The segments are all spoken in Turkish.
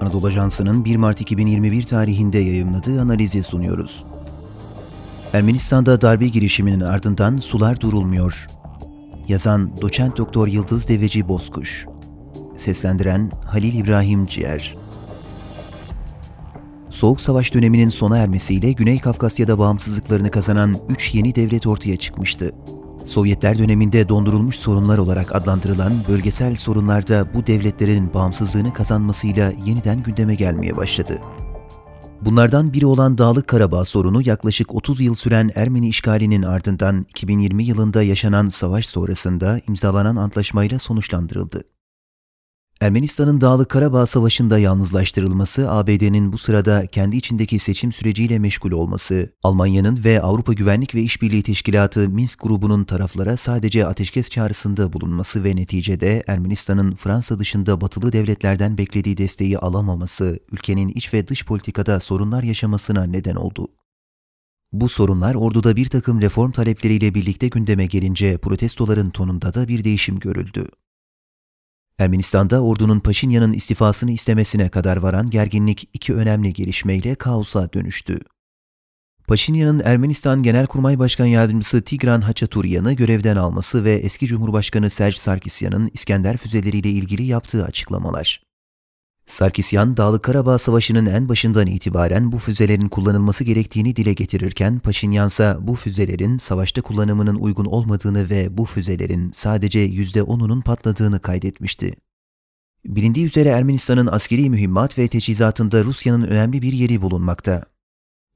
Anadolu Ajansı'nın 1 Mart 2021 tarihinde yayımladığı analizi sunuyoruz. Ermenistan'da darbe girişiminin ardından sular durulmuyor. Yazan Doçent Doktor Yıldız Deveci Bozkuş. Seslendiren Halil İbrahim Ciğer. Soğuk Savaş döneminin sona ermesiyle Güney Kafkasya'da bağımsızlıklarını kazanan 3 yeni devlet ortaya çıkmıştı. Sovyetler döneminde dondurulmuş sorunlar olarak adlandırılan bölgesel sorunlarda bu devletlerin bağımsızlığını kazanmasıyla yeniden gündeme gelmeye başladı. Bunlardan biri olan Dağlık Karabağ sorunu yaklaşık 30 yıl süren Ermeni işgalinin ardından 2020 yılında yaşanan savaş sonrasında imzalanan antlaşmayla sonuçlandırıldı. Ermenistan'ın Dağlık Karabağ Savaşı'nda yalnızlaştırılması, ABD'nin bu sırada kendi içindeki seçim süreciyle meşgul olması, Almanya'nın ve Avrupa Güvenlik ve İşbirliği Teşkilatı Minsk grubunun taraflara sadece ateşkes çağrısında bulunması ve neticede Ermenistan'ın Fransa dışında batılı devletlerden beklediği desteği alamaması, ülkenin iç ve dış politikada sorunlar yaşamasına neden oldu. Bu sorunlar orduda bir takım reform talepleriyle birlikte gündeme gelince protestoların tonunda da bir değişim görüldü. Ermenistan'da ordunun Paşinyan'ın istifasını istemesine kadar varan gerginlik iki önemli gelişmeyle kaosa dönüştü. Paşinyan'ın Ermenistan Genelkurmay Başkan Yardımcısı Tigran Haçaturyan'ı görevden alması ve eski Cumhurbaşkanı Serj Sarkisyan'ın İskender füzeleriyle ilgili yaptığı açıklamalar. Sarkisyan, Dağlık Karabağ Savaşı'nın en başından itibaren bu füzelerin kullanılması gerektiğini dile getirirken Paşinyan ise bu füzelerin savaşta kullanımının uygun olmadığını ve bu füzelerin sadece %10'unun patladığını kaydetmişti. Bilindiği üzere Ermenistan'ın askeri mühimmat ve teçhizatında Rusya'nın önemli bir yeri bulunmakta.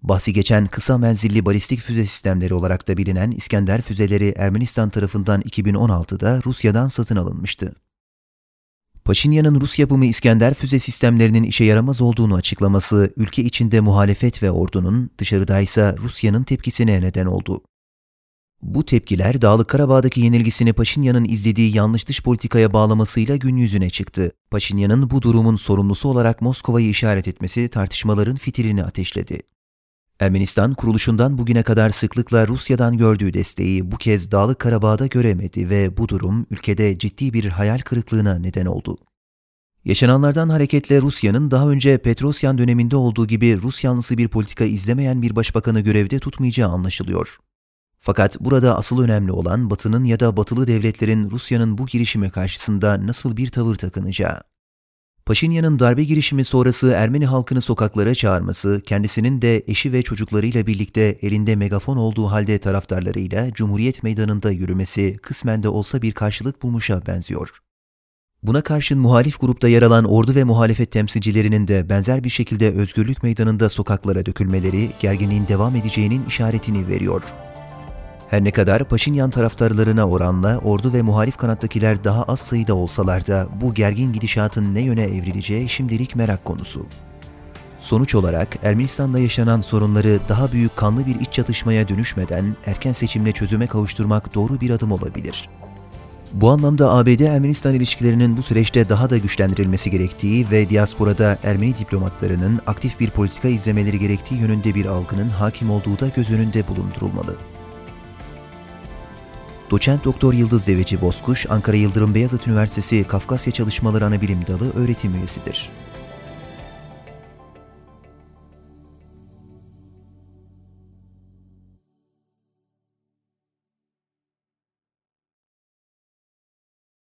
Bahsi geçen kısa menzilli balistik füze sistemleri olarak da bilinen İskender füzeleri Ermenistan tarafından 2016'da Rusya'dan satın alınmıştı. Paşinyan'ın Rus yapımı İskender füze sistemlerinin işe yaramaz olduğunu açıklaması, ülke içinde muhalefet ve ordunun, dışarıdaysa Rusya'nın tepkisine neden oldu. Bu tepkiler Dağlık Karabağ'daki yenilgisini Paşinyan'ın izlediği yanlış dış politikaya bağlamasıyla gün yüzüne çıktı. Paşinyan'ın bu durumun sorumlusu olarak Moskova'yı işaret etmesi tartışmaların fitilini ateşledi. Ermenistan kuruluşundan bugüne kadar sıklıkla Rusya'dan gördüğü desteği bu kez Dağlık Karabağ'da göremedi ve bu durum ülkede ciddi bir hayal kırıklığına neden oldu. Yaşananlardan hareketle Rusya'nın daha önce Petrosyan döneminde olduğu gibi Rus yanlısı bir politika izlemeyen bir başbakanı görevde tutmayacağı anlaşılıyor. Fakat burada asıl önemli olan Batı'nın ya da Batılı devletlerin Rusya'nın bu girişime karşısında nasıl bir tavır takınacağı. Paşinyan'ın darbe girişimi sonrası Ermeni halkını sokaklara çağırması, kendisinin de eşi ve çocuklarıyla birlikte elinde megafon olduğu halde taraftarlarıyla Cumhuriyet Meydanı'nda yürümesi kısmen de olsa bir karşılık bulmuşa benziyor. Buna karşın muhalif grupta yer alan ordu ve muhalefet temsilcilerinin de benzer bir şekilde özgürlük meydanında sokaklara dökülmeleri gerginliğin devam edeceğinin işaretini veriyor. Her ne kadar Paşinyan taraftarlarına oranla ordu ve muhalif kanattakiler daha az sayıda olsalar da bu gergin gidişatın ne yöne evrileceği şimdilik merak konusu. Sonuç olarak Ermenistan'da yaşanan sorunları daha büyük kanlı bir iç çatışmaya dönüşmeden erken seçimle çözüme kavuşturmak doğru bir adım olabilir. Bu anlamda ABD-Ermenistan ilişkilerinin bu süreçte daha da güçlendirilmesi gerektiği ve diasporada Ermeni diplomatlarının aktif bir politika izlemeleri gerektiği yönünde bir algının hakim olduğu da göz önünde bulundurulmalı. Doçent Doktor Yıldız Deveci Bozkuş, Ankara Yıldırım Beyazıt Üniversitesi Kafkasya Çalışmaları Anabilim Dalı öğretim üyesidir.